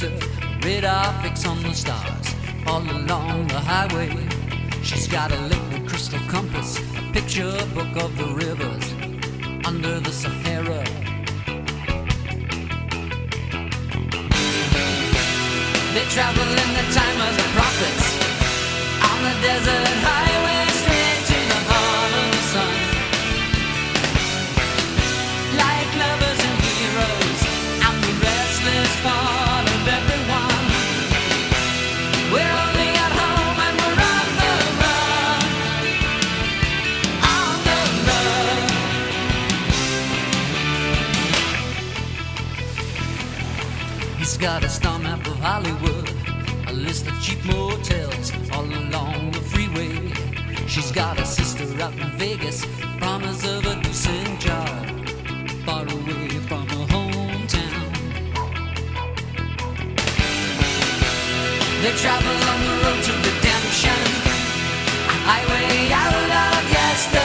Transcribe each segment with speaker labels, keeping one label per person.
Speaker 1: her radar fix on the stars all along the highway. She's got a liquid crystal compass, a picture book of the rivers under the Sahara. They travel in the time of the prophets on the desert highway Hollywood, a list of cheap motels all along the freeway. She's got a sister out in Vegas, promise of a decent job, far away from her hometown. They travel on the road to redemption, highway out of yesterday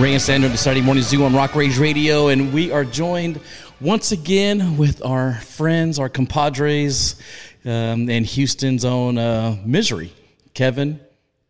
Speaker 2: Ray and Sandra, the Saturday Morning Zoo on Rock Rage Radio, and we are joined once again with our friends, our compadres, um, and Houston's own uh, Misery, Kevin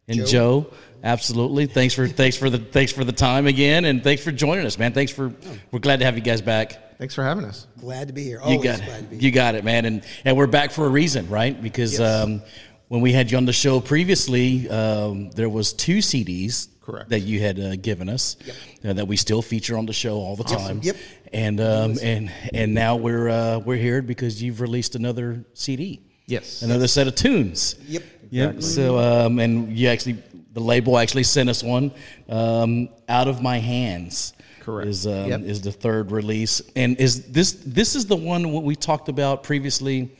Speaker 2: and Joe. Absolutely. Thanks for thanks for the thanks for the time again, and thanks for joining us, man. Thanks for we're glad to have you guys back.
Speaker 3: Thanks for having us.
Speaker 4: Glad to be here.
Speaker 2: You got
Speaker 4: glad to be
Speaker 2: it.
Speaker 4: here.
Speaker 2: You got it, man. And and we're back for a reason, right? Because
Speaker 3: Yes.
Speaker 2: um, when we had you on the show previously, um, there was two CDs
Speaker 3: Correct.
Speaker 2: that you had uh, given us uh, that we still feature on the show all the time.
Speaker 4: Yep.
Speaker 2: And um, and and now we're uh, we're here because you've released another CD,
Speaker 3: Yes.
Speaker 2: another set of tunes.
Speaker 4: Yep.
Speaker 2: Yep. So um, and you actually the label actually sent us one, um, out of my hands.
Speaker 3: Correct.
Speaker 2: Is um,
Speaker 3: Yep.
Speaker 2: is the third release, and is this this is the one what we talked about previously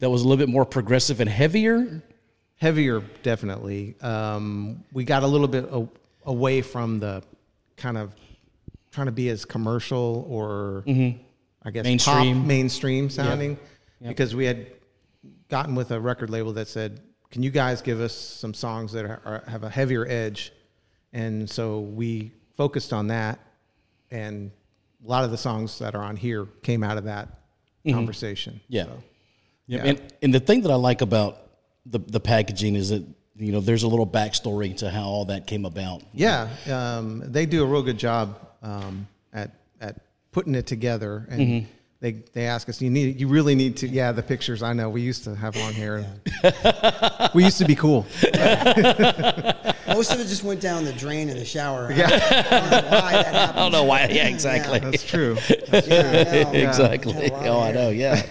Speaker 2: that was a little bit more progressive and heavier.
Speaker 3: Heavier, definitely. Um, we got a little bit a- away from the kind of trying to be as commercial or I guess
Speaker 2: Mainstream.
Speaker 3: pop, mainstream sounding because we had gotten with a record label that said, "Can you guys give us some songs that are, are, have a heavier edge?" And so we focused on that, and a lot of the songs that are on here came out of that conversation.
Speaker 2: Yeah.
Speaker 3: So,
Speaker 2: Yeah.
Speaker 3: Yeah.
Speaker 2: And, and the thing that I like about the, the packaging is that, you know, there's a little backstory to how all that came about.
Speaker 3: Yeah, um, they do a real good job um, at at putting it together, and they they ask us, you need, you really need to, yeah, the pictures. I know we used to have long hair. we used to be cool.
Speaker 4: Most of it just went down the drain in the shower.
Speaker 3: Yeah.
Speaker 4: I don't know why that happened.
Speaker 2: I don't know why. Yeah, exactly.
Speaker 3: That's true.
Speaker 4: Yeah, I
Speaker 2: exactly.
Speaker 4: Had a lot of
Speaker 2: Oh, I know. Yeah.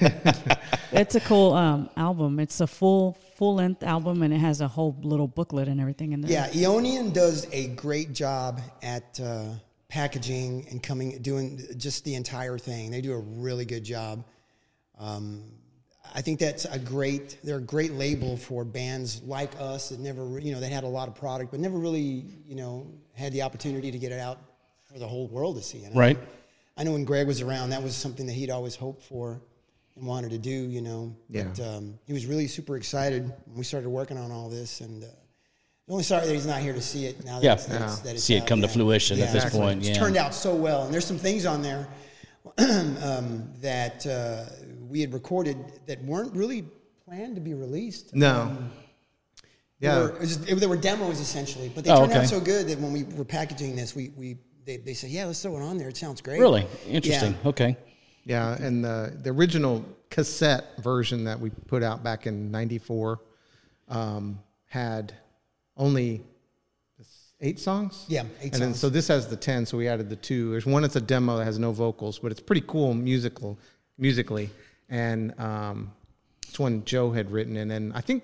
Speaker 5: It's a cool um, album. It's a full full length album, and it has a whole little booklet and everything in there.
Speaker 4: Yeah, Eonian does a great job at uh, packaging and coming, doing just the entire thing. They do a really good job. Um, I think that's a great. They're a great label for bands like us that never, you know, they had a lot of product, but never really, you know, had the opportunity to get it out for the whole world to see. And I-
Speaker 2: Right.
Speaker 4: I know when Greg was around, that was something that he'd always hoped for and wanted to do, you know.
Speaker 3: Yeah.
Speaker 4: But um, he was really super excited when we started working on all this. And uh, the only sorry that he's not here to see it now that,
Speaker 2: Yeah.
Speaker 4: it's, that it's, that it's
Speaker 2: See it
Speaker 4: out,
Speaker 2: come to
Speaker 4: yeah.
Speaker 2: fruition at this
Speaker 4: Exactly.
Speaker 2: point,
Speaker 4: It's
Speaker 2: yeah.
Speaker 4: turned out so well. And there's some things on there um, that uh, we had recorded that weren't really planned to be released.
Speaker 3: No.
Speaker 4: They
Speaker 3: Yeah.
Speaker 4: were, it was, it- they were demos essentially, but they
Speaker 2: Oh,
Speaker 4: turned
Speaker 2: okay.
Speaker 4: out so good that when we were packaging this, we, we they, they said, yeah, let's throw it on there. It sounds great.
Speaker 2: Really interesting.
Speaker 4: Yeah.
Speaker 2: Okay.
Speaker 3: Yeah, and the the original cassette version that we put out back in '94 um, had only eight songs.
Speaker 4: Yeah, eight
Speaker 3: and then
Speaker 4: songs.
Speaker 3: so this has the ten. So we added the two. There's one that's a demo that has no vocals, but it's pretty cool musical musically. And um, it's one Joe had written. And then I think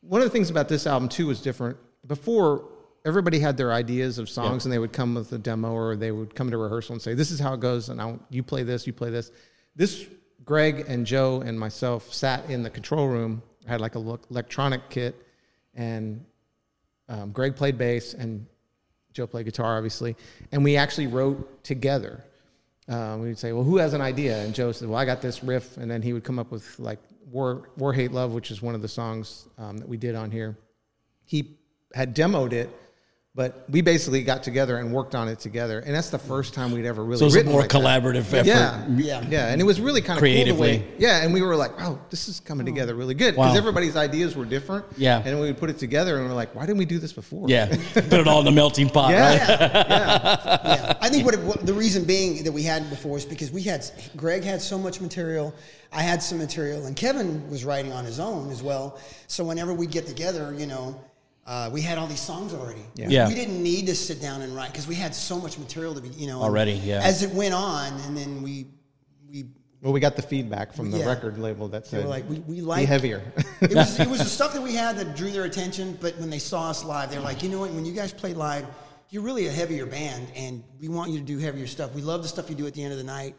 Speaker 3: one of the things about this album too was different. Before everybody had their ideas of songs, and they would come with a demo, or they would come to rehearsal and say, "This is how it goes," and I, you play this, you play this. This Greg and Joe and myself sat in the control room, had like a look, electronic kit, and um, Greg played bass and Joe played guitar, obviously, and we actually wrote together. Um, we'd say, "Well, who has an idea?" And Joe said, "Well, I got this riff," and then he would come up with like "War, War, Hate, Love," which is one of the songs um, that we did on here. He had demoed it, but we basically got together and worked on it together, and that's the first time we'd ever really.
Speaker 2: So it's a more
Speaker 3: like that.
Speaker 2: collaborative effort.
Speaker 3: Yeah,
Speaker 4: Yeah.
Speaker 3: yeah, and it was really kind of
Speaker 2: Creatively.
Speaker 3: Cool the way, yeah, and we were like, "Wow, this is coming together really good," because
Speaker 2: Wow.
Speaker 3: everybody's ideas were different.
Speaker 2: Yeah.
Speaker 3: and we would put it together, and we're like, "Why didn't we do this before?"
Speaker 2: Yeah. Put it all in the melting pot,
Speaker 3: Yeah.
Speaker 2: right?
Speaker 4: yeah, I think what, it, what the reason being that we had it before is because we had Greg had so much material, I had some material, and Kevin was writing on his own as well. So whenever we get together, you know, uh, we had all these songs already.
Speaker 3: Yeah.
Speaker 4: We,
Speaker 2: Yeah.
Speaker 4: we didn't need to sit down and write because we had so much material to be, you know, and
Speaker 2: Already, yeah.
Speaker 4: As it went on, and then we we
Speaker 3: Well, we got the feedback from the
Speaker 4: Yeah.
Speaker 3: record label that
Speaker 4: they
Speaker 3: said,
Speaker 4: were like we we
Speaker 3: "Be
Speaker 4: like
Speaker 3: heavier."
Speaker 4: it was it was the stuff that we had that drew their attention. But when they saw us live, they're like, you know what? When you guys play live, you're really a heavier band, and we want you to do heavier stuff. We love the stuff you do at the end of the night.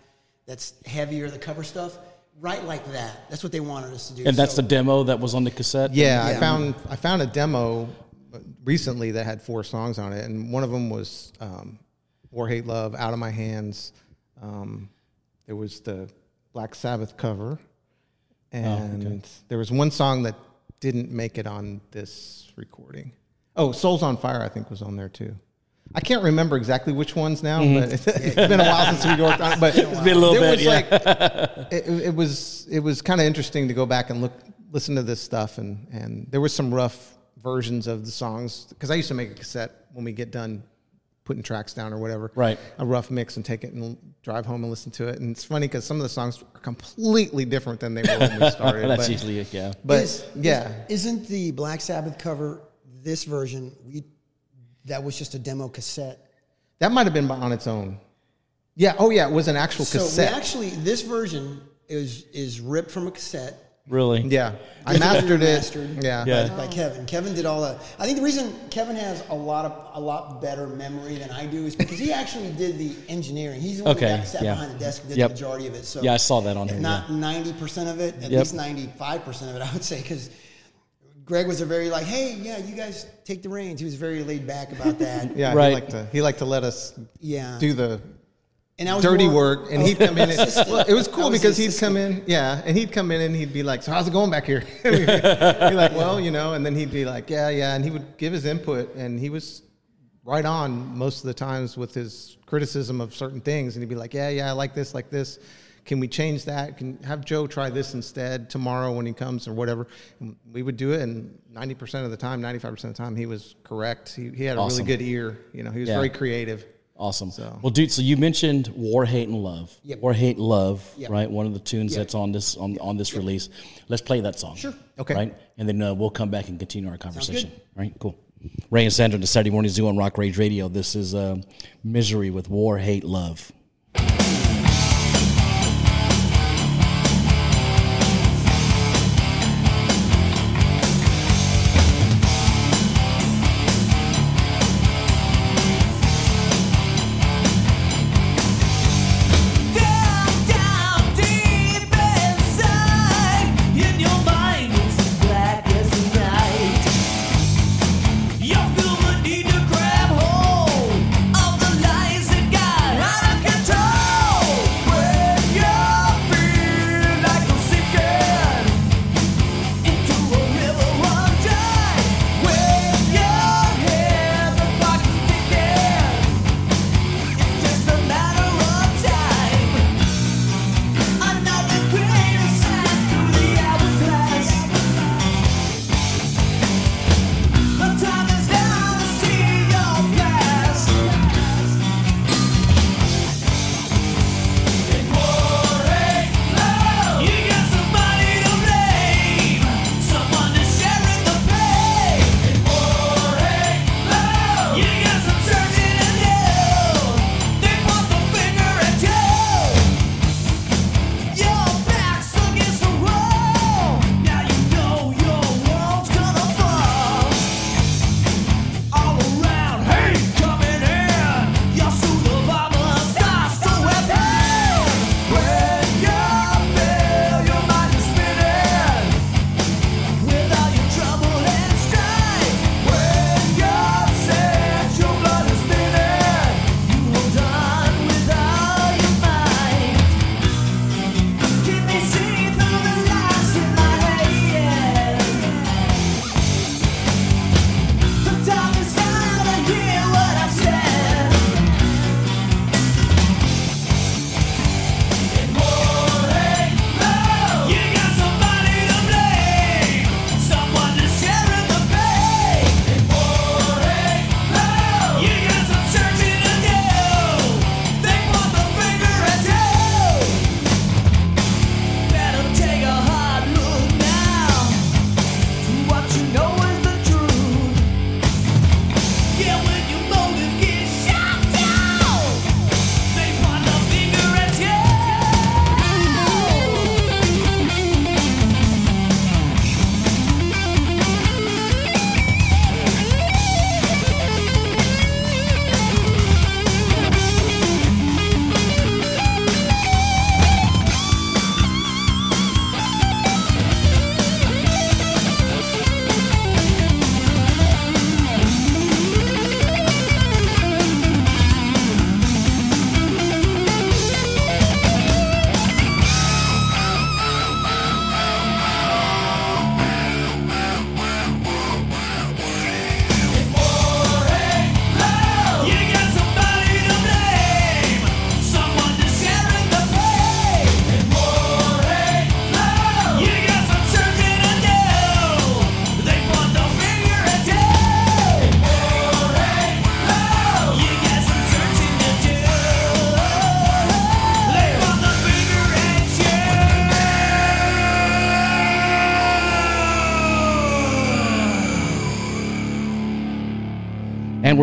Speaker 4: That's heavier, the cover stuff. Write like that. That's what they wanted us to do.
Speaker 2: And that's
Speaker 4: So-
Speaker 2: the demo that was on the cassette?
Speaker 3: yeah, I found I found a demo recently that had four songs on it, and one of them was um, "War, Hate, Love," "Out of My Hands." Um, there was the Black Sabbath cover, and there was one song that didn't make it on this recording. Oh, "Souls on Fire" I think was on there too. I can't remember exactly which ones now, mm-hmm. but it's been a while since we worked on it. But it's
Speaker 2: been a little bit,
Speaker 3: was
Speaker 2: yeah.
Speaker 3: like it, it was it was kind of interesting to go back and look listen to this stuff and and there was some rough versions of the songs because I used to make a cassette when we get done putting tracks down or whatever
Speaker 2: Right.
Speaker 3: a rough mix and take it and drive home and listen to it and it's funny because some of the songs are completely different than they were when we started
Speaker 2: That's
Speaker 3: but,
Speaker 2: usually it, yeah.
Speaker 3: but
Speaker 4: Is-
Speaker 3: yeah
Speaker 4: is, isn't the Black Sabbath cover this version? We that was just a demo cassette.
Speaker 3: that might have been on its own yeah oh yeah it was an actual
Speaker 4: So
Speaker 3: cassette
Speaker 4: we actually this version is is ripped from a cassette.
Speaker 2: Really?
Speaker 3: yeah I mastered it
Speaker 4: Mastered
Speaker 3: yeah
Speaker 2: Yeah.
Speaker 4: by, by Kevin. Kevin did all that. I think the reason Kevin has a lot of a lot better memory than I do is because he actually did the engineering. He's the one
Speaker 2: Okay,
Speaker 4: that sat
Speaker 2: yeah.
Speaker 4: behind the desk and did
Speaker 2: Yep.
Speaker 4: the majority of it. So
Speaker 2: Yeah, I saw that on
Speaker 4: if
Speaker 2: here,
Speaker 4: not ninety percent of it, at
Speaker 2: Yep.
Speaker 4: least ninety five percent of it, I would say, because Greg was a very like, hey, yeah, you guys take the reins. He was very laid back about that.
Speaker 3: yeah
Speaker 2: Right.
Speaker 3: he liked to he liked to let us
Speaker 4: yeah.
Speaker 3: do the
Speaker 4: and I was
Speaker 3: dirty
Speaker 4: more-
Speaker 3: work, and he'd come in. And, well, it was cool
Speaker 4: the
Speaker 3: because he'd come in, yeah, and he'd come in and he'd be like, "So how's it going back here?" And we'd be like, "Well, you know," and then he'd be like, "Yeah, yeah," and he would give his input, and he was right on most of the times with his criticism of certain things, and he'd be like, "Yeah, yeah, I like this, like this." Can we change that? Can have Joe try this instead tomorrow when he comes or whatever? And we would do it, and ninety percent of the time, ninety-five percent of the time, he was correct. He, he had a
Speaker 2: Awesome.
Speaker 3: really good ear. You know, he was
Speaker 2: Yeah.
Speaker 3: very creative.
Speaker 6: Awesome. Well, dude, so you mentioned War, Hate, and Love.
Speaker 4: Yep.
Speaker 6: War, Hate, Love,
Speaker 4: Yep.
Speaker 6: right? One of the tunes
Speaker 4: Yep.
Speaker 6: that's on this on, on this release. Let's play that song.
Speaker 4: Sure.
Speaker 3: Okay.
Speaker 6: Right? And then uh, we'll come back and continue our conversation. Right? Cool. Ray and Sandra, the Saturday Morning Zoo on Rock Rage Radio. This is um, Misery with War, Hate, Love.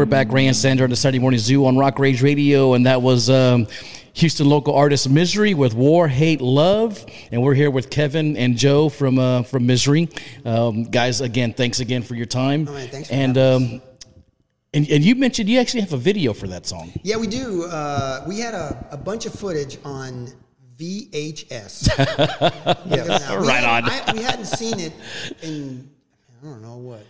Speaker 6: Back, Ray and on the Saturday Morning Zoo on Rock Rage Radio. And that was um, Houston local artist Misery with War, Hate, Love. And we're here with Kevin and Joe from uh, from Misery. Um, guys, again, thanks again for your time.
Speaker 4: Right, thanks for
Speaker 6: and, um, and, and you mentioned you actually have a video for that song.
Speaker 4: Yeah, we do. Uh, we had a, a bunch of footage on VHS. yeah,
Speaker 6: Right on.
Speaker 4: I, we hadn't seen it in I don't know what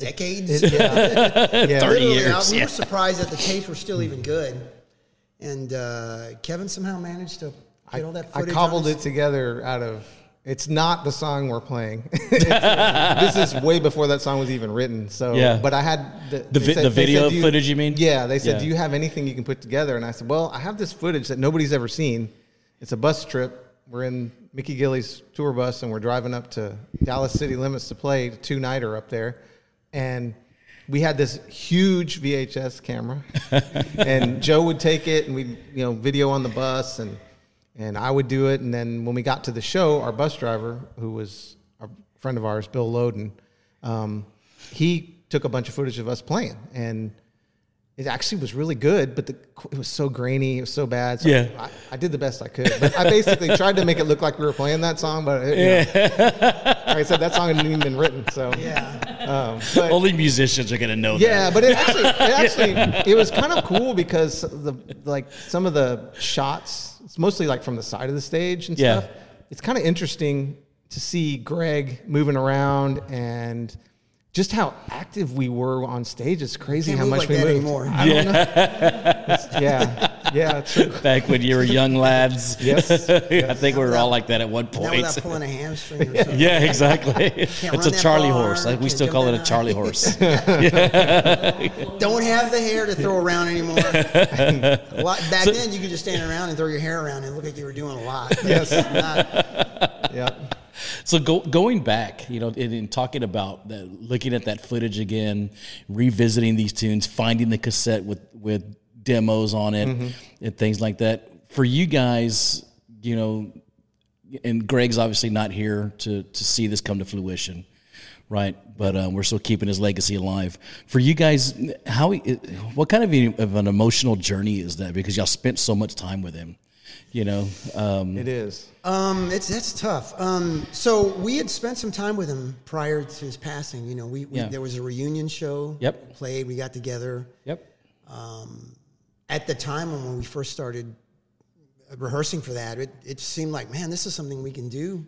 Speaker 4: decades.
Speaker 3: Yeah. yeah.
Speaker 6: 30
Speaker 4: Literally,
Speaker 6: years.
Speaker 4: I- we
Speaker 6: yeah.
Speaker 4: were surprised that the tapes were still even good. And uh, Kevin somehow managed to get all that
Speaker 3: I cobbled it together out of. It's not the song we're playing. This is way before that song was even written. So,
Speaker 6: Yeah.
Speaker 3: but I had the,
Speaker 6: The
Speaker 3: they
Speaker 6: vi- the
Speaker 3: they
Speaker 6: video
Speaker 3: do
Speaker 6: footage, you mean?
Speaker 3: Yeah, they said,
Speaker 6: Yeah.
Speaker 3: "Do you have anything you can put together?" And I said, "Well, I have this footage that nobody's ever seen. It's a bus trip. We're in Mickey Gilley's tour bus, and we're driving up to Dallas city limits to play two nighter up there, and." we had this huge VHS camera, and Joe would take it, and we you know video on the bus, and and I would do it, and then when we got to the show, our bus driver, who was a friend of ours, Bill Loden, um, he took a bunch of footage of us playing, and it actually was really good, but the, it was so grainy, it was so bad. So
Speaker 2: Yeah.
Speaker 3: I, I did the best I could, but I basically tried to make it look like we were playing that song, but it, you know, like I said, that song hadn't even been written, so
Speaker 4: Yeah.
Speaker 3: Um, but,
Speaker 2: Only musicians are gonna know
Speaker 3: yeah,
Speaker 2: that.
Speaker 3: but it actually, it actually, it was kind of cool because the like some of the shots, it's mostly like from the side of the stage and
Speaker 2: Yeah.
Speaker 3: stuff. It's kind of interesting to see Greg moving around and just how active we were on stage. It's crazy
Speaker 4: Can't
Speaker 3: how
Speaker 4: move
Speaker 3: much
Speaker 4: like
Speaker 3: we
Speaker 4: that
Speaker 3: moved.
Speaker 4: anymore.
Speaker 3: I don't know. Yeah, yeah, true.
Speaker 2: Back when you were young lads.
Speaker 3: Yes,
Speaker 2: I think we were all like that at one point.
Speaker 4: without pulling a hamstring or something.
Speaker 2: Yeah, exactly. it's a
Speaker 4: that
Speaker 2: Charlie
Speaker 4: far,
Speaker 2: horse. Like we still call it a
Speaker 4: high.
Speaker 2: Charlie horse.
Speaker 4: Don't have the hair to throw around anymore. A lot, back then, you could just stand around and throw your hair around and look like you were doing a lot.
Speaker 3: Yes.
Speaker 4: not-
Speaker 3: Yeah.
Speaker 2: So go, going back, you know, in, in talking about that, looking at that footage again, revisiting these tunes, finding the cassette with with demos on it,
Speaker 3: Mm-hmm.
Speaker 2: and things like that. For you guys, you know, and Greg's obviously not here to to see this come to fruition, right? But um, we're still keeping his legacy alive. For you guys, how what kind of, of an emotional journey is that? Because y'all spent so much time with him, you know. Um,
Speaker 3: It is.
Speaker 4: Um, it's that's tough. Um, so we had spent some time with him prior to his passing. You know, we, we
Speaker 2: Yeah.
Speaker 4: there was a reunion show.
Speaker 2: Yep.
Speaker 4: played. We got together.
Speaker 2: yep.
Speaker 4: At the time when we first started rehearsing for that, it, it seemed like, man, this is something we can do.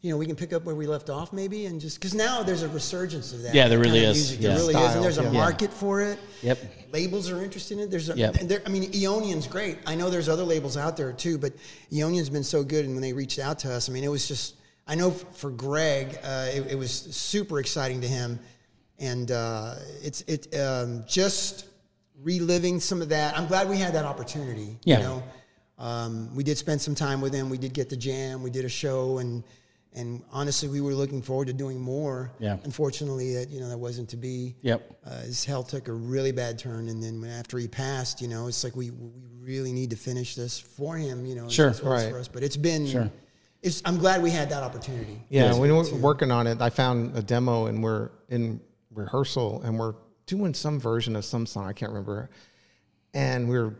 Speaker 4: You know, we can pick up where we left off, maybe, and just because now there's a resurgence of that.
Speaker 2: Yeah, there
Speaker 4: kind
Speaker 2: really
Speaker 4: of
Speaker 2: is.
Speaker 4: Music.
Speaker 2: Yeah.
Speaker 4: There really is, and there's a
Speaker 3: yeah.
Speaker 4: market for it.
Speaker 2: Yep.
Speaker 4: Labels are interested in it. There's, a,
Speaker 2: Yep.
Speaker 4: there, I mean, Eonian's great. I know there's other labels out there too, but Eonian's been so good. And when they reached out to us, I mean, it was just. I know for Greg, uh, it, it was super exciting to him, and uh, it's it um, just reliving some of that. I'm glad we had that opportunity.
Speaker 2: Yeah.
Speaker 4: You know, um, we did spend some time with him. We did get to jam. We did a show, and and honestly, we were looking forward to doing more.
Speaker 2: Yeah.
Speaker 4: Unfortunately, that you know that wasn't to be.
Speaker 2: Yep.
Speaker 4: Uh, his health took a really bad turn, and then after he passed, you know, it's like we we really need to finish this for him. You know,
Speaker 2: Sure.
Speaker 4: as well as
Speaker 3: Right.
Speaker 4: For us, but it's been.
Speaker 2: Sure.
Speaker 4: It's, I'm glad we had that opportunity.
Speaker 3: Yeah, when we were working on it, I found a demo and we're in rehearsal and we're doing some version of some song I can't remember, and we are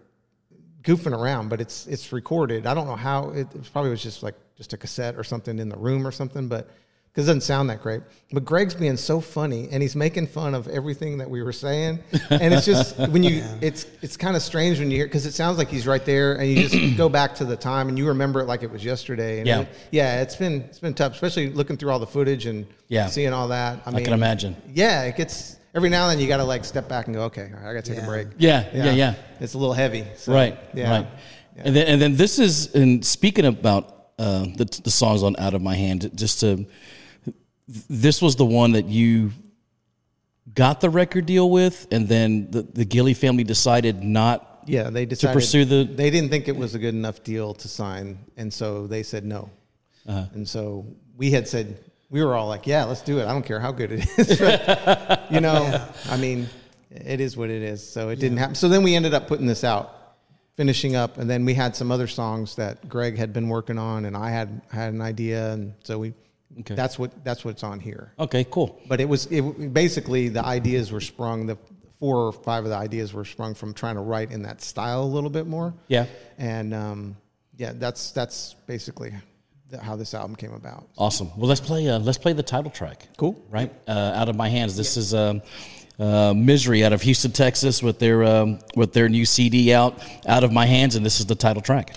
Speaker 3: goofing around, but it's it's recorded. I don't know how it, it probably was just like just a cassette or something in the room or something, but because it doesn't sound that great. But Greg's being so funny and he's making fun of everything that we were saying, and it's just when you it's it's kind of strange when you hear because it sounds like he's right there, and you just go back to the time and you remember it like it was yesterday. And
Speaker 2: Yeah.
Speaker 3: it- yeah, it's been it's been tough, especially looking through all the footage and
Speaker 2: Yeah.
Speaker 3: seeing all that. I, mean,
Speaker 2: can imagine.
Speaker 3: Yeah, it gets every now and then you got to like step back and go, okay, right, I got to take
Speaker 4: Yeah.
Speaker 3: a break.
Speaker 2: Yeah, yeah, yeah.
Speaker 3: It's a little heavy. so,
Speaker 2: right,
Speaker 3: Yeah.
Speaker 2: right. And then, and then this is, and speaking about uh, the the songs on "Out of My Hand," just to, this was the one that you got the record deal with, and then the the Gilley family decided not.
Speaker 3: Yeah, they decided to
Speaker 2: pursue the-
Speaker 3: They didn't think it was a good enough deal to sign, and so they said no.
Speaker 2: Uh-huh.
Speaker 3: And so we had said we were all like, "Yeah, let's do it. I don't care how good it is." But, you know, I mean, it is what it is. So it didn't happen. So then we ended up putting this out, finishing up, and then we had some other songs that Greg had been working on, and I had had an idea, and so we.
Speaker 2: Okay.
Speaker 3: That's what that's what's on here.
Speaker 2: Okay, cool.
Speaker 3: But it was it, basically the ideas were sprung. The four or five of the ideas were sprung from trying to write in that style a little bit more.
Speaker 2: Yeah.
Speaker 3: and um, yeah, that's that's basically how this album came about.
Speaker 2: Awesome. Well, let's play. Uh, let's play the title track.
Speaker 3: Cool.
Speaker 2: Right. Uh, out of my hands. This is um, uh, Misery out of Houston, Texas, with their um, with their new CD out. Out of my hands, and this is the title track.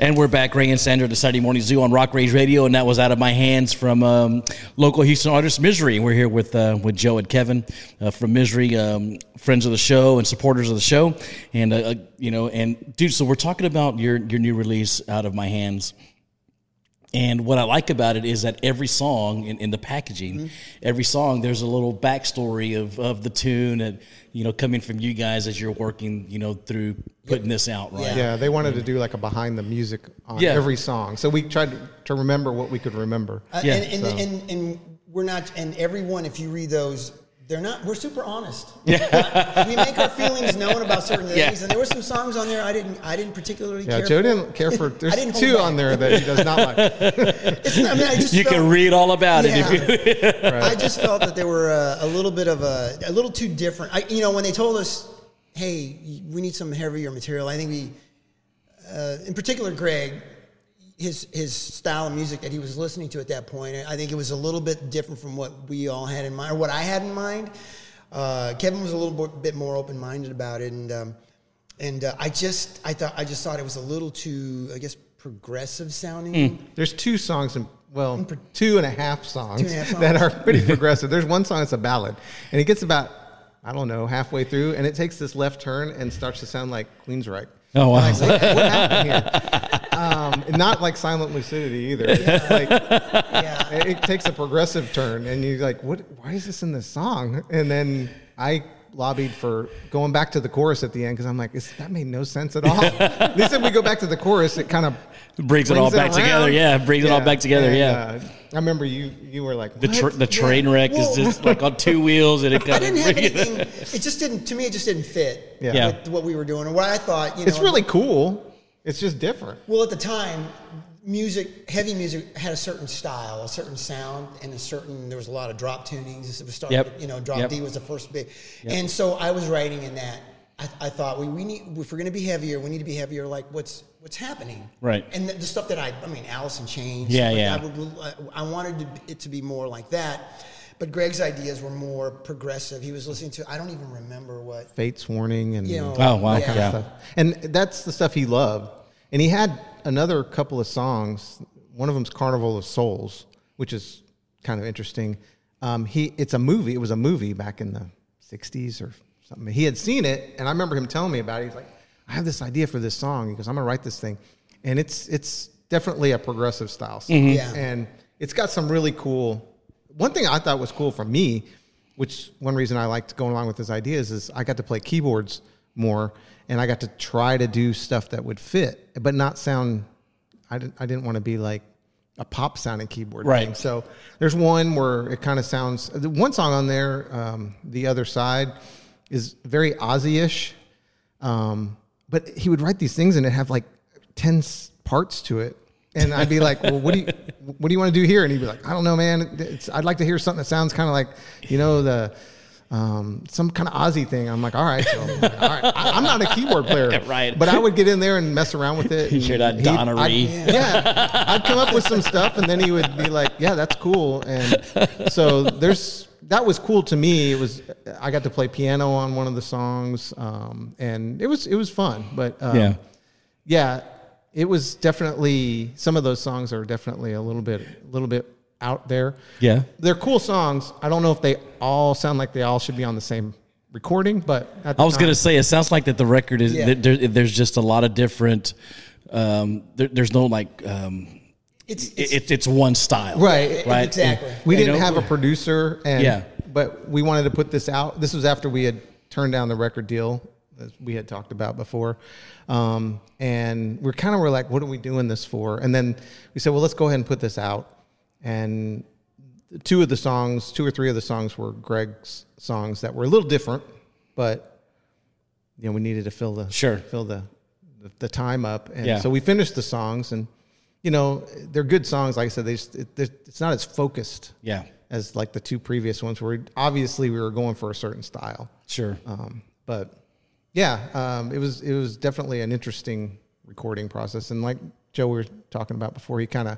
Speaker 2: And we're back, Ray and Sandra, the Saturday Morning Zoo on Rock Rage Radio, and that was out of my hands from um, local Houston artist Misery. We're here with uh, with Joe and Kevin uh, from Misery, um, friends of the show and supporters of the show, and uh, uh, you know, and dude, so we're talking about your your new release, Out of My Hands. And what I like about it is that every song in, in the packaging,
Speaker 4: Mm-hmm.
Speaker 2: every song, there's a little backstory of, of the tune and, you know, coming from you guys as you're working, you know, through putting this out, right?
Speaker 3: Yeah, they wanted to do like a behind the music on
Speaker 2: Yeah.
Speaker 3: every song. So we tried to, to remember what we could remember.
Speaker 4: Uh,
Speaker 2: Yeah,
Speaker 4: and, and,
Speaker 3: so-
Speaker 4: and, and we're not, and everyone, if you read those, they're not, we're super honest. Yeah. we make our feelings known about certain things.
Speaker 2: Yeah.
Speaker 4: And there were some songs on there I didn't, I didn't particularly
Speaker 3: Yeah,
Speaker 4: care
Speaker 3: Joe
Speaker 4: for.
Speaker 3: didn't care for. There's
Speaker 4: didn't hold
Speaker 3: two on there that he does not like.
Speaker 4: It's I mean, I just
Speaker 2: You
Speaker 4: felt,
Speaker 2: can read all about it. If you,
Speaker 4: Yeah. I just felt that they were uh, a little bit of a, a little too different. I, you know, when they told us, hey, we need some heavier material, I think we, uh, in particular, Greg, his his style of music that he was listening to at that point, I think it was a little bit different from what we all had in mind, or what I had in mind. Uh, Kevin was a little bit- more open minded about it, and um, and uh, I just I thought I just thought it was a little too, I guess, progressive sounding.
Speaker 3: There's two songs, in, well, two and a half songs,
Speaker 4: and a half
Speaker 3: that are pretty progressive. There's one song that's a ballad, and it gets about I don't know halfway through, and it takes this left turn and starts to sound like Queensryche.
Speaker 2: Oh, wow.
Speaker 3: Say, what happened here? Um, and not like Silent Lucidity either. Like
Speaker 4: Yeah.
Speaker 3: it it takes a progressive turn, and you're like, "What? Why is this in this song?" And then I lobbied for going back to the chorus at the end because I'm like, "This- "That made no sense at all." at least if we go back to the chorus, it kind of
Speaker 2: brings it all back together. Yeah, brings it all back together.
Speaker 3: And,
Speaker 2: yeah.
Speaker 3: uh, I remember you. You were like,
Speaker 2: the,
Speaker 3: "What?"
Speaker 2: tr- the train wreck is just like on two wheels and it
Speaker 4: I didn't have anything. It just didn't. To me, it just didn't fit.
Speaker 3: Yeah.
Speaker 2: Yeah.
Speaker 4: With what we were doing, or what I thought. You know,
Speaker 3: it's really cool. It's just different.
Speaker 4: well at the time. Music, heavy music, had a certain style, a certain sound, and a certain. There was a lot of drop tunings. It was starting.
Speaker 2: Yep.
Speaker 4: You know, drop
Speaker 2: Yep.
Speaker 4: D was the first big, and so I was writing in that. I, I thought we, we need if we're going to be heavier, we need to be heavier. Like what's what's happening,
Speaker 2: Right.
Speaker 4: And the, the stuff that I, I mean, Alice in Chains.
Speaker 2: Yeah, yeah.
Speaker 4: I, would- I wanted to, it to be more like that. But Greg's ideas were more progressive. He was listening to. I don't even remember what
Speaker 3: Fates Warning and
Speaker 4: you know.
Speaker 2: Oh, wow.
Speaker 4: yeah.
Speaker 2: Yeah.
Speaker 3: stuff. And that's the stuff he loved. And he had another couple of songs. One of them's Carnival of Souls, which is kind of interesting. Um, he it's a movie. It was a movie back in the '60s or something. He had seen it, and I remember him telling me about it. He's like, "I have this idea for this song." because "I'm gonna write this thing," and it's it's definitely a progressive style song.
Speaker 4: Yeah.
Speaker 3: and it's got some really cool. One thing I thought was cool for me, which one reason I liked going along with his ideas is I got to play keyboards more, and I got to try to do stuff that would fit, but not sound. I didn't. I didn't want to be like a pop sounding keyboard.
Speaker 2: Right.
Speaker 3: Thing. So there's one where it kind of sounds. The one song on there, um, the other side, is very Aussie ish. Um, but he would write these things and it have like ten parts to it, and I'd be like, "Well, what do you what do you want to do here?" And he'd be like, "I don't know, man. It's, I'd like to hear something that sounds kind of like, you know, the." Um, some kind of Aussie thing. I'm like, all right, so, all right. I, I'm not a keyboard player,
Speaker 2: Right.
Speaker 3: But I would get in there and mess around with it. and
Speaker 2: Hear that Donna
Speaker 3: I'd- yeah, I'd come up with some stuff, and then he would be like, "Yeah, that's cool." And so there's that was cool to me. It was I got to play piano on one of the songs, um, and it was it was fun. But um,
Speaker 2: Yeah.
Speaker 3: yeah, it was definitely some of those songs are definitely a little bit a little bit out there.
Speaker 2: Yeah.
Speaker 3: they're cool songs. I don't know if they all sound like they all should be on the same recording, but at the
Speaker 2: I was
Speaker 3: time-
Speaker 2: gonna say it sounds like that the record is
Speaker 4: Yeah.
Speaker 2: there, there's just a lot of different. Um, there, there's no like um,
Speaker 4: It's, it's
Speaker 2: it's it's one style,
Speaker 3: Right.
Speaker 2: Right.
Speaker 4: Exactly.
Speaker 3: we didn't
Speaker 2: know,
Speaker 3: have a producer and
Speaker 2: Yeah.
Speaker 3: but we wanted to put this out this was after we had turned down the record deal as we had talked about before um, and we're kind of were like what are we doing this for and then we said well let's go ahead and put this out and two of the songs two or three of the songs were greg's songs that were a little different but you know we needed to fill the
Speaker 2: Sure.
Speaker 3: fill the the, the time up and
Speaker 2: Yeah.
Speaker 3: so we finished the songs and you know they're good songs like i said they just, it, it's not as focused
Speaker 2: Yeah.
Speaker 3: as like the two previous ones where obviously we were going for a certain style
Speaker 2: Sure.
Speaker 3: um, but yeah um, it was it was definitely an interesting recording process and like joe we were talking about before he kind of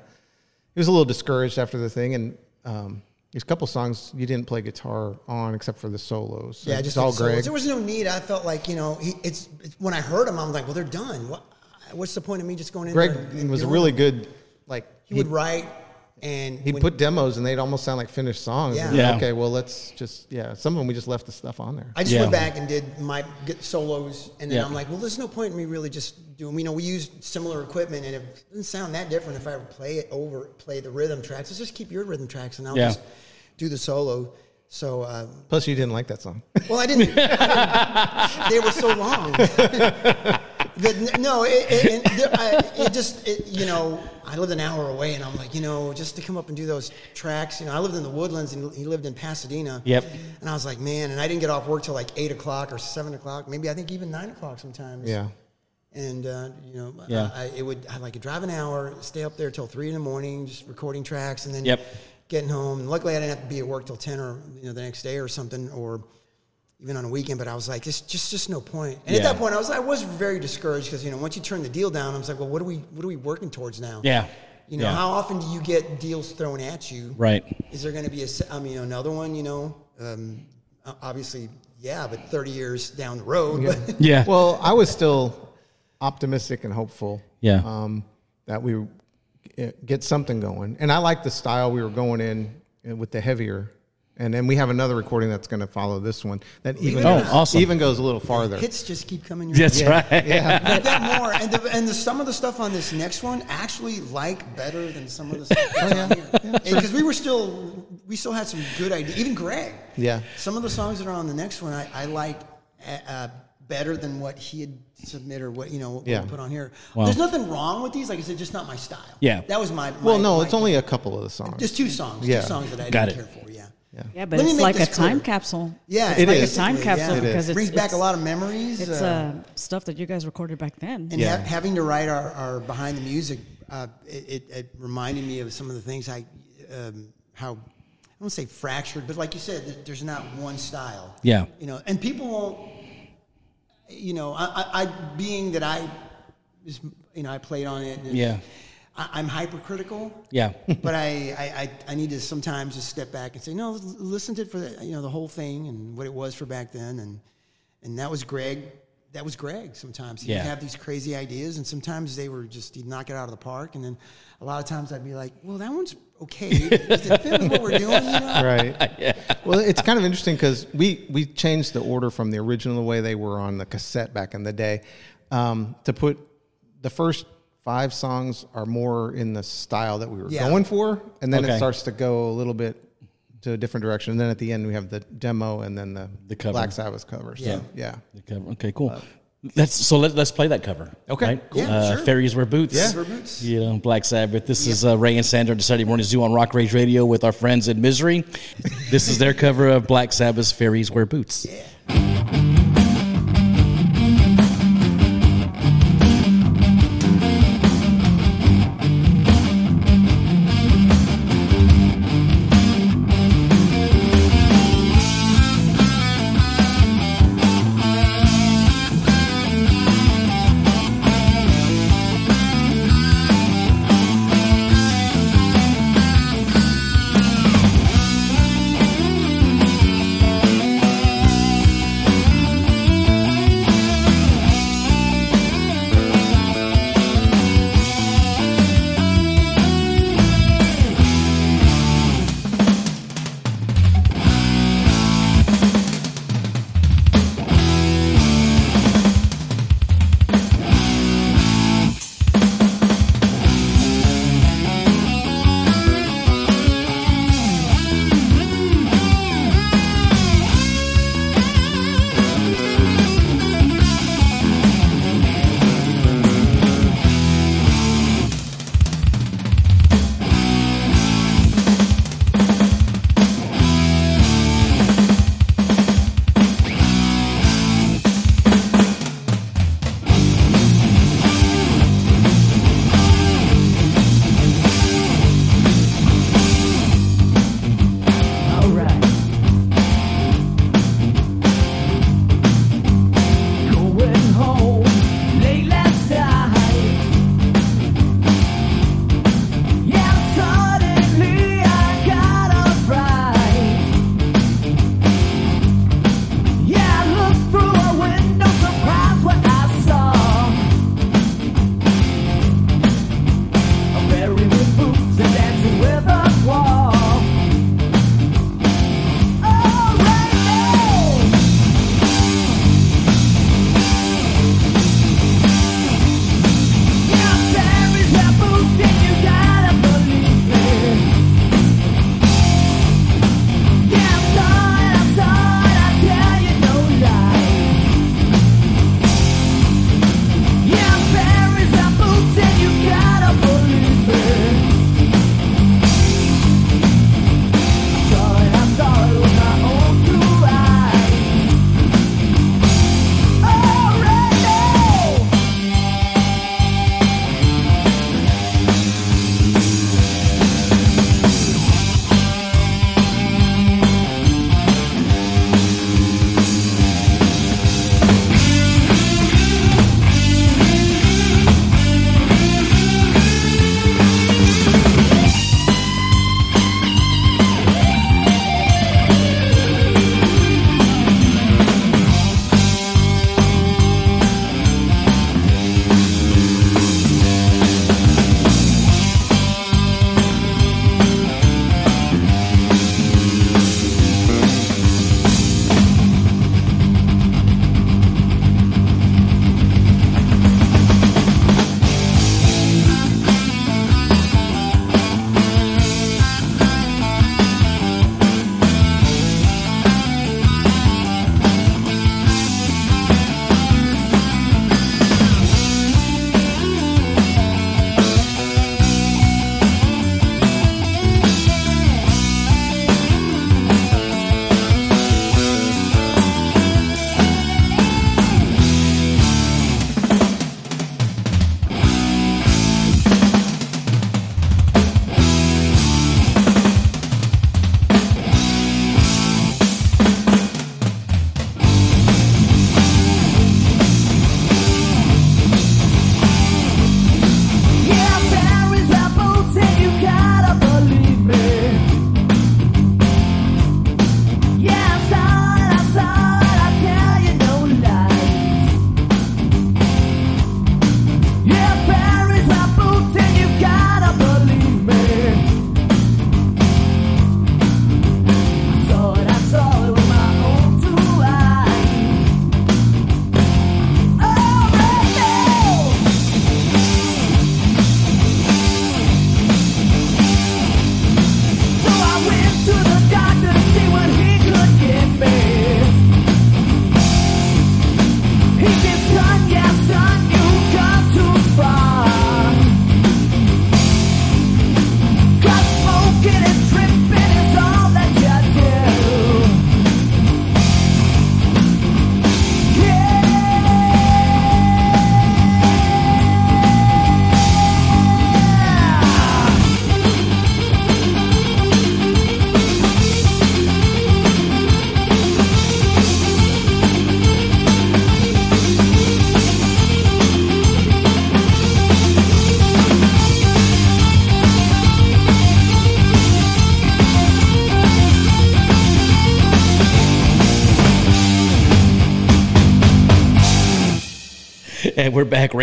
Speaker 3: he was a little discouraged after the thing and um, there's a couple songs you didn't play guitar on except for the solos
Speaker 4: yeah,
Speaker 3: it's
Speaker 4: just
Speaker 3: all
Speaker 4: the solos.
Speaker 3: greg
Speaker 4: There was no need. I felt like you know, he, it's, it's when I heard them, I'm like, well, they're done. What? What's the point of me just going in
Speaker 3: Greg
Speaker 4: there? and
Speaker 3: was a really good, like
Speaker 4: He would write, and
Speaker 3: He'd put demos and they'd almost sound like finished songs.
Speaker 4: Yeah.
Speaker 2: Yeah.
Speaker 3: Okay, well let's just yeah. Some of them we just left the stuff on there.
Speaker 4: I just
Speaker 2: Yeah.
Speaker 4: went back and did my get solos, and then
Speaker 2: Yeah.
Speaker 4: I'm like, well, there's no point in me really just doing. You know, we use similar equipment, and it doesn't sound that different if I ever play it over, play the rhythm tracks. Let's just keep your rhythm tracks, and I'll
Speaker 2: Yeah.
Speaker 4: just do the solo. So, uh,
Speaker 3: Plus, you didn't like that song.
Speaker 4: well, I didn't. I didn't they were so long. That- no, it, it, and there- I, it just, it, you know, I lived an hour away, and I'm like, you know, just to come up and do those tracks. You know, I lived in the Woodlands, and he lived in Pasadena.
Speaker 2: Yep.
Speaker 4: And I was like, man, and I didn't get off work till like eight o'clock or seven o'clock, maybe I think even nine o'clock sometimes.
Speaker 3: yeah.
Speaker 4: And uh, you know,
Speaker 2: Yeah.
Speaker 4: I, it would I like drive an hour, stay up there till three in the morning, just recording tracks, and then
Speaker 2: Yep.
Speaker 4: getting home. And luckily, I didn't have to be at work till ten or you know the next day or something, or even on a weekend. But I was like, just just just no point. And at that point, I was I was very discouraged because you know once you turn the deal down, I was like, well, what are we what are we working towards now?
Speaker 2: Yeah.
Speaker 4: You know,
Speaker 2: Yeah.
Speaker 4: how often do you get deals thrown at you?
Speaker 2: Right.
Speaker 4: Is there going to be a I mean, another one? You know, um, obviously, yeah, but thirty years down the road. But
Speaker 2: Yeah.
Speaker 3: Well, I was still optimistic and hopeful.
Speaker 2: Yeah.
Speaker 3: Um, that we uh, get something going, and I like the style we were going in uh, with the heavier. And then we have another recording that's going to follow this one that even
Speaker 2: Oh,
Speaker 3: goes,
Speaker 2: awesome.
Speaker 3: even goes a little farther.
Speaker 4: hits just keep coming. your
Speaker 2: That's
Speaker 4: way.
Speaker 2: right.
Speaker 3: Yeah,
Speaker 4: We've more, and, the, and the, some of the stuff on this next one actually like better than some of the stuff
Speaker 2: Oh,
Speaker 4: that's on here. Because we were still, we still had some good ideas. Even Greg,
Speaker 3: Yeah.
Speaker 4: Some of the songs that are on the next one, I, I like uh, uh, better than what he had submitted or what you know what
Speaker 3: Yeah.
Speaker 4: we put on here.
Speaker 2: Wow.
Speaker 4: There's nothing wrong with these. Like I said, just not my style.
Speaker 2: Yeah.
Speaker 4: that was my.
Speaker 3: Well, no,
Speaker 4: my-
Speaker 3: it's only a couple of the songs.
Speaker 4: just two songs.
Speaker 3: Yeah.
Speaker 4: Two songs that I
Speaker 2: Got
Speaker 4: didn't
Speaker 2: it.
Speaker 4: care for. Yeah.
Speaker 5: Yeah, but
Speaker 4: Let
Speaker 5: it's like a
Speaker 4: this
Speaker 5: time capsule.
Speaker 4: Yeah,
Speaker 3: It
Speaker 4: it's
Speaker 3: is.
Speaker 5: A
Speaker 4: time
Speaker 5: capsule
Speaker 4: yeah.
Speaker 5: because it
Speaker 4: brings back a lot of memories.
Speaker 5: It's uh, stuff that you guys recorded back then.
Speaker 4: And
Speaker 3: Yeah.
Speaker 4: ha- having to write our, our behind the music, uh, it, it, it reminded me of some of the things I, um, how, I don't say fractured, but like you said, there's not one style.
Speaker 2: Yeah.
Speaker 4: You know, and people won't, you know, I, I, I being that I, is, you know, I played on it. and
Speaker 2: Yeah.
Speaker 4: I, I'm hypercritical.
Speaker 2: Yeah.
Speaker 4: but I, I, I, I need to sometimes just step back and say, no, listen to it for the, you know the whole thing and what it was for back then, and and that was Greg. That was Greg. Sometimes he'd
Speaker 2: Yeah.
Speaker 4: have these crazy ideas, and sometimes they were just he'd knock it out of the park, and then a lot of times I'd be like, well, that one's okay. Does it fit with what we're doing? You know?
Speaker 3: right. Well, it's kind of interesting because we we changed the order from the original the way they were on the cassette back in the day um, to put the first five songs are more in the style that we were
Speaker 4: Yeah.
Speaker 3: going for, and then
Speaker 2: Okay.
Speaker 3: it starts to go a little bit to a different direction. And then at the end we have the demo and then the
Speaker 2: The cover.
Speaker 3: Black Sabbath cover. So,
Speaker 4: Yeah.
Speaker 3: yeah.
Speaker 2: The cover. Okay, cool. Let's so let, let's play that cover.
Speaker 3: Okay,
Speaker 2: right?
Speaker 4: cool. Yeah,
Speaker 2: uh,
Speaker 4: sure.
Speaker 2: Fairies wear boots.
Speaker 3: Yeah.
Speaker 4: Wear boots.
Speaker 2: You know, Black Sabbath. This is uh, Ray and Sandra, the Saturday Morning Zoo on Rock Rage Radio with our friends in Misery. this is their cover of Black Sabbath's Fairies Wear Boots.
Speaker 7: Thank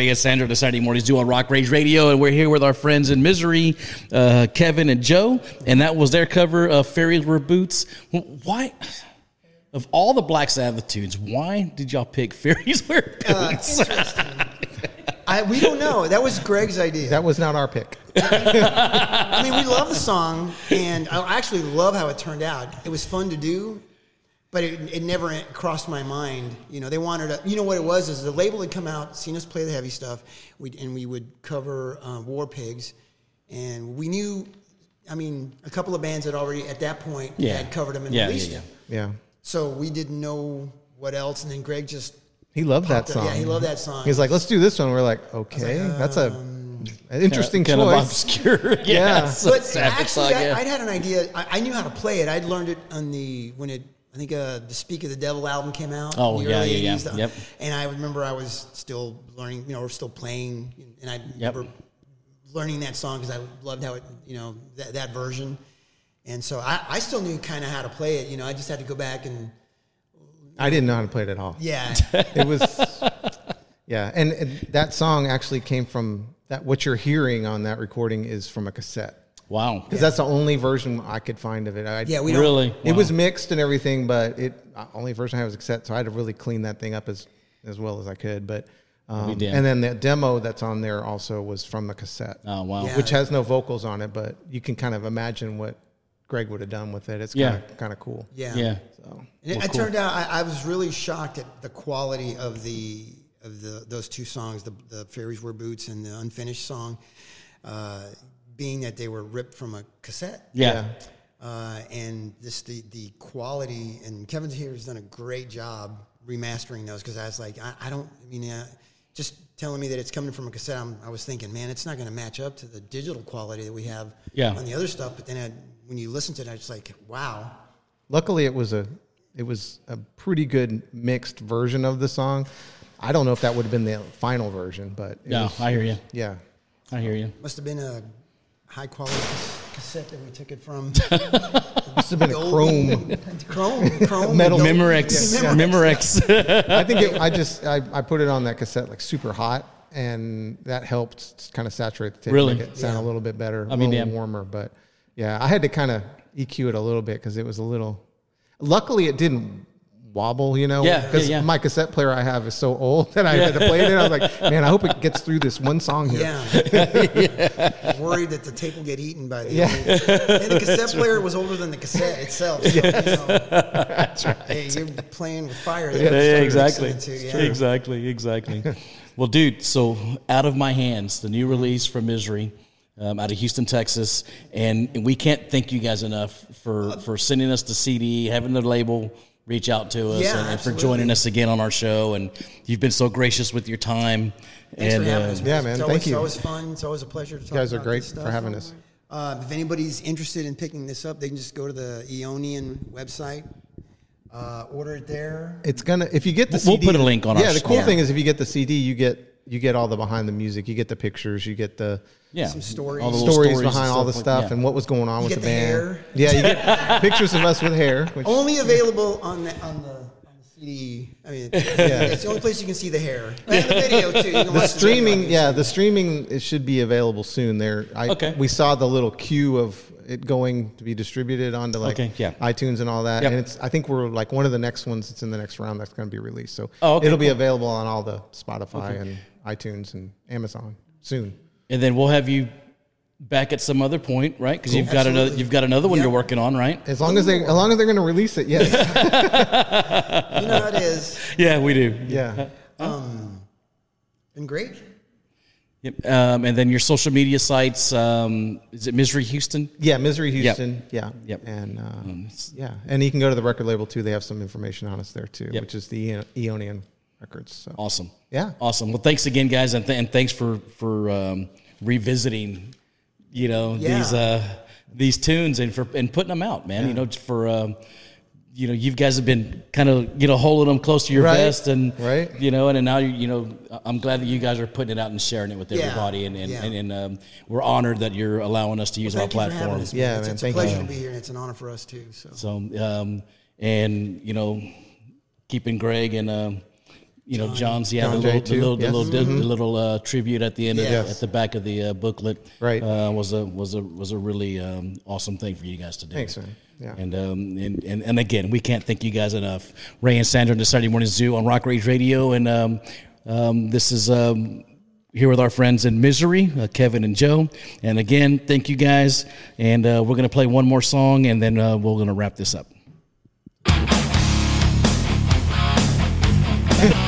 Speaker 2: we're back. Ray and Sandra, the Saturday Morning Zoo on Rock Rage Radio, and we're here with our friends in Misery, uh, Kevin and Joe, and that was their cover of "Fairies Wear Boots." Why, of all the Black Sabbath tunes, why did y'all pick "Fairies Wear
Speaker 4: Uh,
Speaker 2: Boots"?
Speaker 4: I, we don't know. That was Greg's idea.
Speaker 3: That was not our pick.
Speaker 4: I mean, we love the song, and I actually love how it turned out. It was fun to do, but it, it never crossed my mind. You know, they wanted to. You know what it was is the label had come out, seen us play the heavy stuff, we and we would cover um, War Pigs, and we knew. I mean, a couple of bands had already at that point
Speaker 2: Yeah.
Speaker 4: had covered them and
Speaker 2: Yeah, yeah,
Speaker 4: released
Speaker 2: yeah.
Speaker 4: it.
Speaker 3: Yeah.
Speaker 4: So we didn't know what else, and then Greg just
Speaker 3: He loved that
Speaker 4: popped up.
Speaker 3: song.
Speaker 4: Yeah, he loved that song.
Speaker 3: He's like, let's do this one. We're like, okay, that's a an interesting
Speaker 2: kind
Speaker 3: choice.
Speaker 2: of obscure. yeah,
Speaker 3: Yeah.
Speaker 2: so
Speaker 4: but actually,
Speaker 2: song, yeah.
Speaker 4: I, I'd had an idea. I, I knew how to play it. I'd learned it on the when it. I think uh, the Speak of the Devil album came out.
Speaker 2: Oh,
Speaker 4: in the
Speaker 2: yeah,
Speaker 4: early
Speaker 2: yeah, yeah. Yep.
Speaker 4: And I remember I was still learning. You know, we're still playing, and I
Speaker 2: Yep.
Speaker 4: remember learning that song because I loved how it. You know, that, that version. And so I, I still knew kind of how to play it. You know, I just had to go back and
Speaker 3: I didn't know how to play it at all.
Speaker 4: yeah.
Speaker 3: It was, yeah, and, and that song actually came from that. What you're hearing on that recording is from a cassette
Speaker 2: wow.
Speaker 3: because that's the only version I could find of it. I,
Speaker 4: Yeah, we don't
Speaker 2: Really?
Speaker 3: It
Speaker 2: Wow.
Speaker 3: was mixed and everything, but it uh, only version I was a cassette, so I had to really clean that thing up as as well as I could. But um,
Speaker 2: did.
Speaker 3: and then the demo that's on there also was from the cassette,
Speaker 2: Oh wow.
Speaker 4: Yeah.
Speaker 3: which has no vocals on it, but you can kind of imagine what Greg would have done with it. It's
Speaker 2: Yeah.
Speaker 3: kind of kind of cool.
Speaker 4: Yeah.
Speaker 2: Yeah.
Speaker 3: So
Speaker 4: And it,
Speaker 2: Well,
Speaker 4: it
Speaker 2: cool.
Speaker 4: turned out I, I was really shocked at the quality of the of the those two songs, the the fairies wear boots and the unfinished song, uh, being that they were ripped from a cassette.
Speaker 2: Yeah.
Speaker 4: Uh, and this the the quality and Kevin's here has done a great job remastering those because I was like I, I don't I mean uh, just telling me that it's coming from a cassette I'm, I was thinking man it's not going to match up to the digital quality that we have
Speaker 2: Yeah.
Speaker 4: on the other stuff but then I, when you listen to it I was like wow
Speaker 3: luckily it was a it was a pretty good mixed version of the song. I don't know if that would have been the final version, but it
Speaker 2: No,
Speaker 3: was-
Speaker 2: I hear you.
Speaker 3: yeah.
Speaker 2: I hear you.
Speaker 4: Must have been a high quality cassette that we took it from.
Speaker 3: Must have been a chrome.
Speaker 4: Chrome, Chrome,
Speaker 3: Metal
Speaker 4: Gold-
Speaker 2: Memorex.
Speaker 4: Yeah,
Speaker 2: Memorex.
Speaker 3: I think it, I just I, I put it on that cassette like super hot, and that helped kind of saturate the tape,
Speaker 2: Really?
Speaker 3: make it sound a little bit better,
Speaker 2: I
Speaker 3: a
Speaker 2: mean,
Speaker 3: little
Speaker 2: yeah.
Speaker 3: warmer. But yeah, I had to kind of EQ it a little bit because it was a little. Luckily, it didn't wobble, you know.
Speaker 2: Yeah, yeah,
Speaker 3: because
Speaker 2: yeah.
Speaker 3: my cassette player I have is so old that I had to play it. in. I was like, man, I hope it gets through this one song here.
Speaker 4: Yeah. Worried that the tape will get eaten by the
Speaker 3: Yeah.
Speaker 4: old- And the cassette player was older than the cassette itself. So, you know, Hey, you're playing with fire. there.
Speaker 2: Yeah, exactly.
Speaker 4: mixing it too.
Speaker 2: Exactly, exactly. well, dude, so out of my hands, the new release from Misery. Um, out of Houston, Texas, and, and we can't thank you guys enough for, for sending us the CD, having the label reach out to us,
Speaker 4: Yeah,
Speaker 2: and, and for joining us again on our show. And you've been so gracious with your time.
Speaker 4: Thanks
Speaker 2: and
Speaker 4: for having
Speaker 2: uh,
Speaker 4: us.
Speaker 3: Yeah, man,
Speaker 4: It's
Speaker 3: thank
Speaker 4: always,
Speaker 3: you.
Speaker 4: It's always fun. It's always a pleasure to talk
Speaker 3: You guys are great
Speaker 4: this
Speaker 3: for having us.
Speaker 4: Uh, if anybody's interested in picking this up, they can just go to the Eonian website, uh, order it there.
Speaker 3: It's gonna if you get the
Speaker 2: We'll- we'll
Speaker 3: CD,
Speaker 2: put a link on our
Speaker 3: Yeah, the cool
Speaker 2: store.
Speaker 3: thing is if you get the CD, you get you get all the behind the music, you get the pictures, you get the
Speaker 2: yeah,
Speaker 4: Some stories.
Speaker 2: all the little
Speaker 3: stories, behind all the
Speaker 2: like-
Speaker 3: stuff
Speaker 2: yeah.
Speaker 3: and what was going on
Speaker 4: You
Speaker 3: with
Speaker 4: get
Speaker 3: the,
Speaker 4: the
Speaker 3: band.
Speaker 4: hair.
Speaker 3: Yeah, you get pictures of us with hair. Which,
Speaker 4: Only available on the on the, on the CD. I mean, it's the only place you can see the hair. And the video too.
Speaker 3: The streaming,
Speaker 4: video.
Speaker 3: yeah, the streaming it should be available soon. There, I,
Speaker 2: Okay.
Speaker 3: we saw the little queue of it going to be distributed onto like
Speaker 2: Okay, yeah.
Speaker 3: iTunes and all that.
Speaker 2: Yep.
Speaker 3: And it's I think we're like one of the next ones that's in the next round that's going to be released. So
Speaker 2: Oh, okay,
Speaker 3: it'll be available on all the Spotify and iTunes and Amazon soon.
Speaker 2: And then we'll have you back at some other point, right? Because you've got another you've got another one
Speaker 4: Yep.
Speaker 2: you're working on, right?
Speaker 3: As long as they, as long as they're going to release it, yes,
Speaker 4: You know how it is.
Speaker 2: Yeah, we do.
Speaker 3: yeah.
Speaker 4: Been great.
Speaker 2: Yep. Um, and then your social media sites. Um, is it Misery Houston?
Speaker 3: Yeah, Misery Houston. Yeah.
Speaker 2: Yep. Um,
Speaker 3: And uh, yeah, and you can go to the record label too. They have some information on us there too,
Speaker 2: Yep.
Speaker 3: which is the Eon- Eonian Records. So
Speaker 2: Awesome.
Speaker 3: Yeah.
Speaker 2: Awesome. Well, thanks again, guys, and, th- and thanks for for um, revisiting. You know
Speaker 4: Yeah.
Speaker 2: these uh, these tunes and for and putting them out, man. You know for. Um, you know, you guys have been kind of, you know, holding them close to your
Speaker 3: Right.
Speaker 2: vest, and
Speaker 3: Right.
Speaker 2: you know, and, and now you, you know, I'm glad that you guys are putting it out and sharing it with
Speaker 4: Yeah.
Speaker 2: everybody, and and,
Speaker 4: Yeah.
Speaker 2: and, and um, we're honored that you're allowing us to use
Speaker 4: Thank
Speaker 2: our
Speaker 4: you for having
Speaker 2: platform.
Speaker 4: us.
Speaker 3: Yeah,
Speaker 4: it's,
Speaker 3: man,
Speaker 4: it's
Speaker 3: thank
Speaker 4: a pleasure
Speaker 3: you.
Speaker 4: to be here, and it's an honor for us too. So
Speaker 2: So, um, and you know, keeping Greg and um, you know, John's yeah,
Speaker 3: John
Speaker 2: the little, the little, the
Speaker 3: Yes.
Speaker 2: little, the little uh, tribute at the end,
Speaker 4: Yes.
Speaker 2: of, at the back of the uh, booklet,
Speaker 3: Right.
Speaker 2: Uh, was a was a was a really um, awesome thing for you guys to do.
Speaker 3: Thanks, man. Yeah.
Speaker 2: And, um, and and and again, we can't thank you guys enough. Ray and Sandra and the Saturday Morning Zoo on Rock Rage Radio, and um, um, this is. Um, here with our friends in Misery, uh, Kevin and Joe. And again, thank you guys. And uh, we're going to play one more song and then uh, we're going to wrap this up.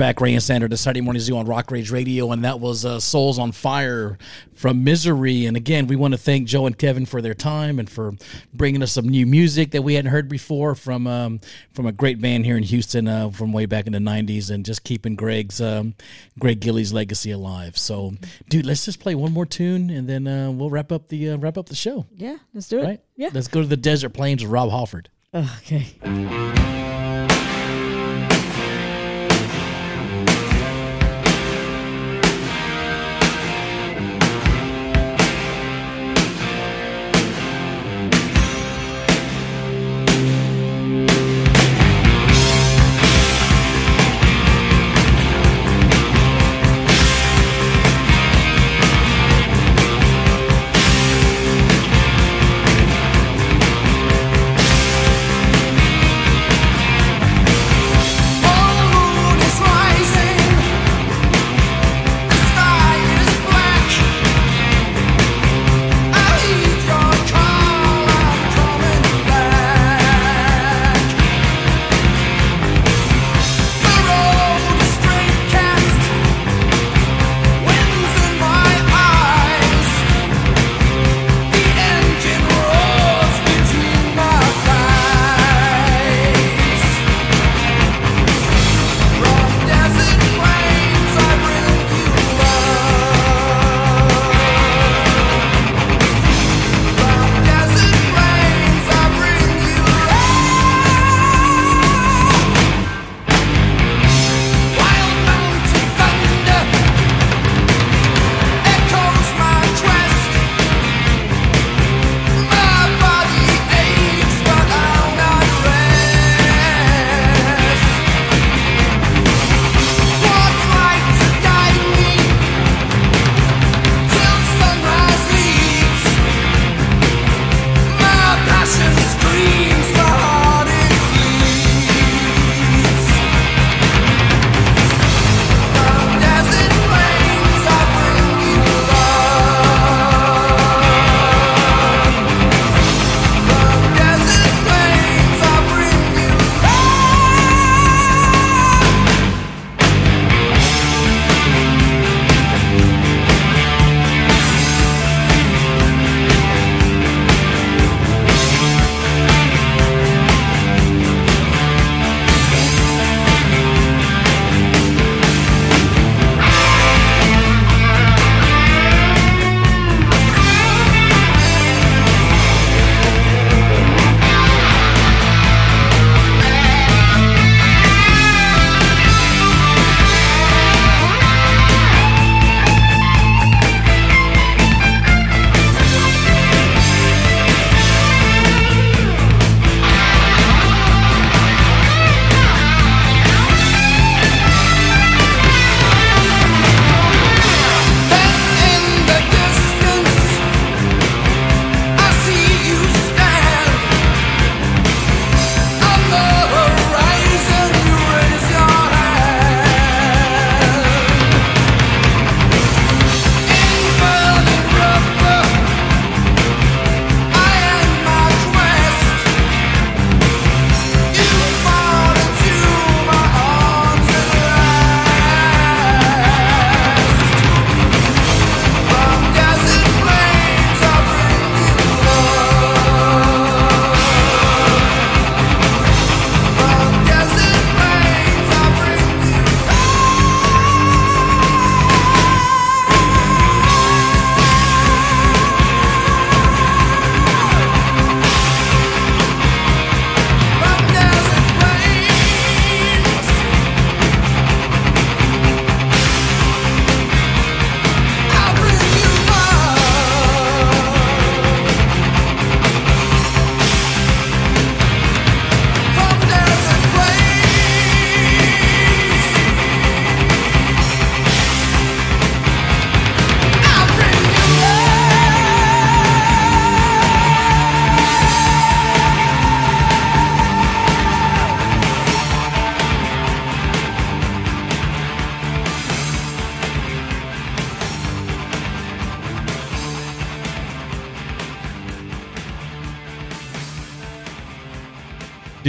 Speaker 2: back, Ray and Sandra, the Saturday Morning Zoo on Rock Rage Radio, and that was uh, Souls on Fire from Misery. And again, we want to thank Joe and Kevin for their time and for bringing us some new music that we hadn't heard before from um, from a great band here in Houston uh, from way back in the '90s, and just keeping Greg's um, Greg Gilley's legacy alive. So, dude, let's just play one more tune, and then uh, we'll wrap up the uh, wrap up the show.
Speaker 5: Yeah, let's do it.
Speaker 2: Right?
Speaker 5: Yeah.
Speaker 2: Let's go to the desert plains with Rob Halford.
Speaker 5: Okay.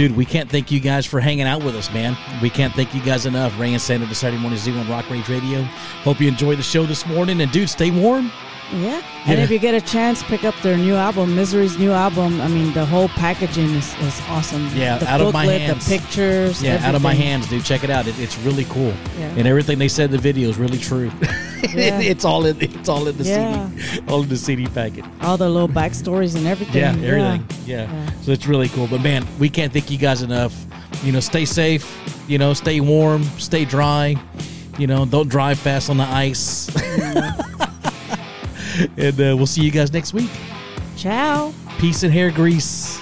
Speaker 2: Dude, we can't thank you guys for hanging out with us, man. We can't thank you guys enough. Ray and Sandra, the Saturday Morning Zoo on Rock Rage Radio. Hope you enjoyed the show this morning. And, dude, stay warm.
Speaker 5: Yeah. And
Speaker 2: Yeah.
Speaker 5: if you get a chance, pick up their new album, Misery's new album. I mean, the whole packaging is, is awesome.
Speaker 2: Yeah,
Speaker 5: the
Speaker 2: out of my hands.
Speaker 5: the pictures.
Speaker 2: Yeah, out of my hands, dude. Check it out. It, it's really cool.
Speaker 5: Yeah.
Speaker 2: And everything they said in the video is really true.
Speaker 5: Yeah.
Speaker 2: it's all in it's all in the
Speaker 5: Yeah.
Speaker 2: CD. All in the CD packet.
Speaker 5: All the little backstories and everything.
Speaker 2: Yeah, everything. Yeah.
Speaker 5: Yeah.
Speaker 2: So it's really cool. But man, we can't thank you guys enough. You know, stay safe, you know, stay warm, stay dry, you know, don't drive fast on the ice. and uh, we'll see you guys next week.
Speaker 5: Ciao.
Speaker 2: Peace and hair grease.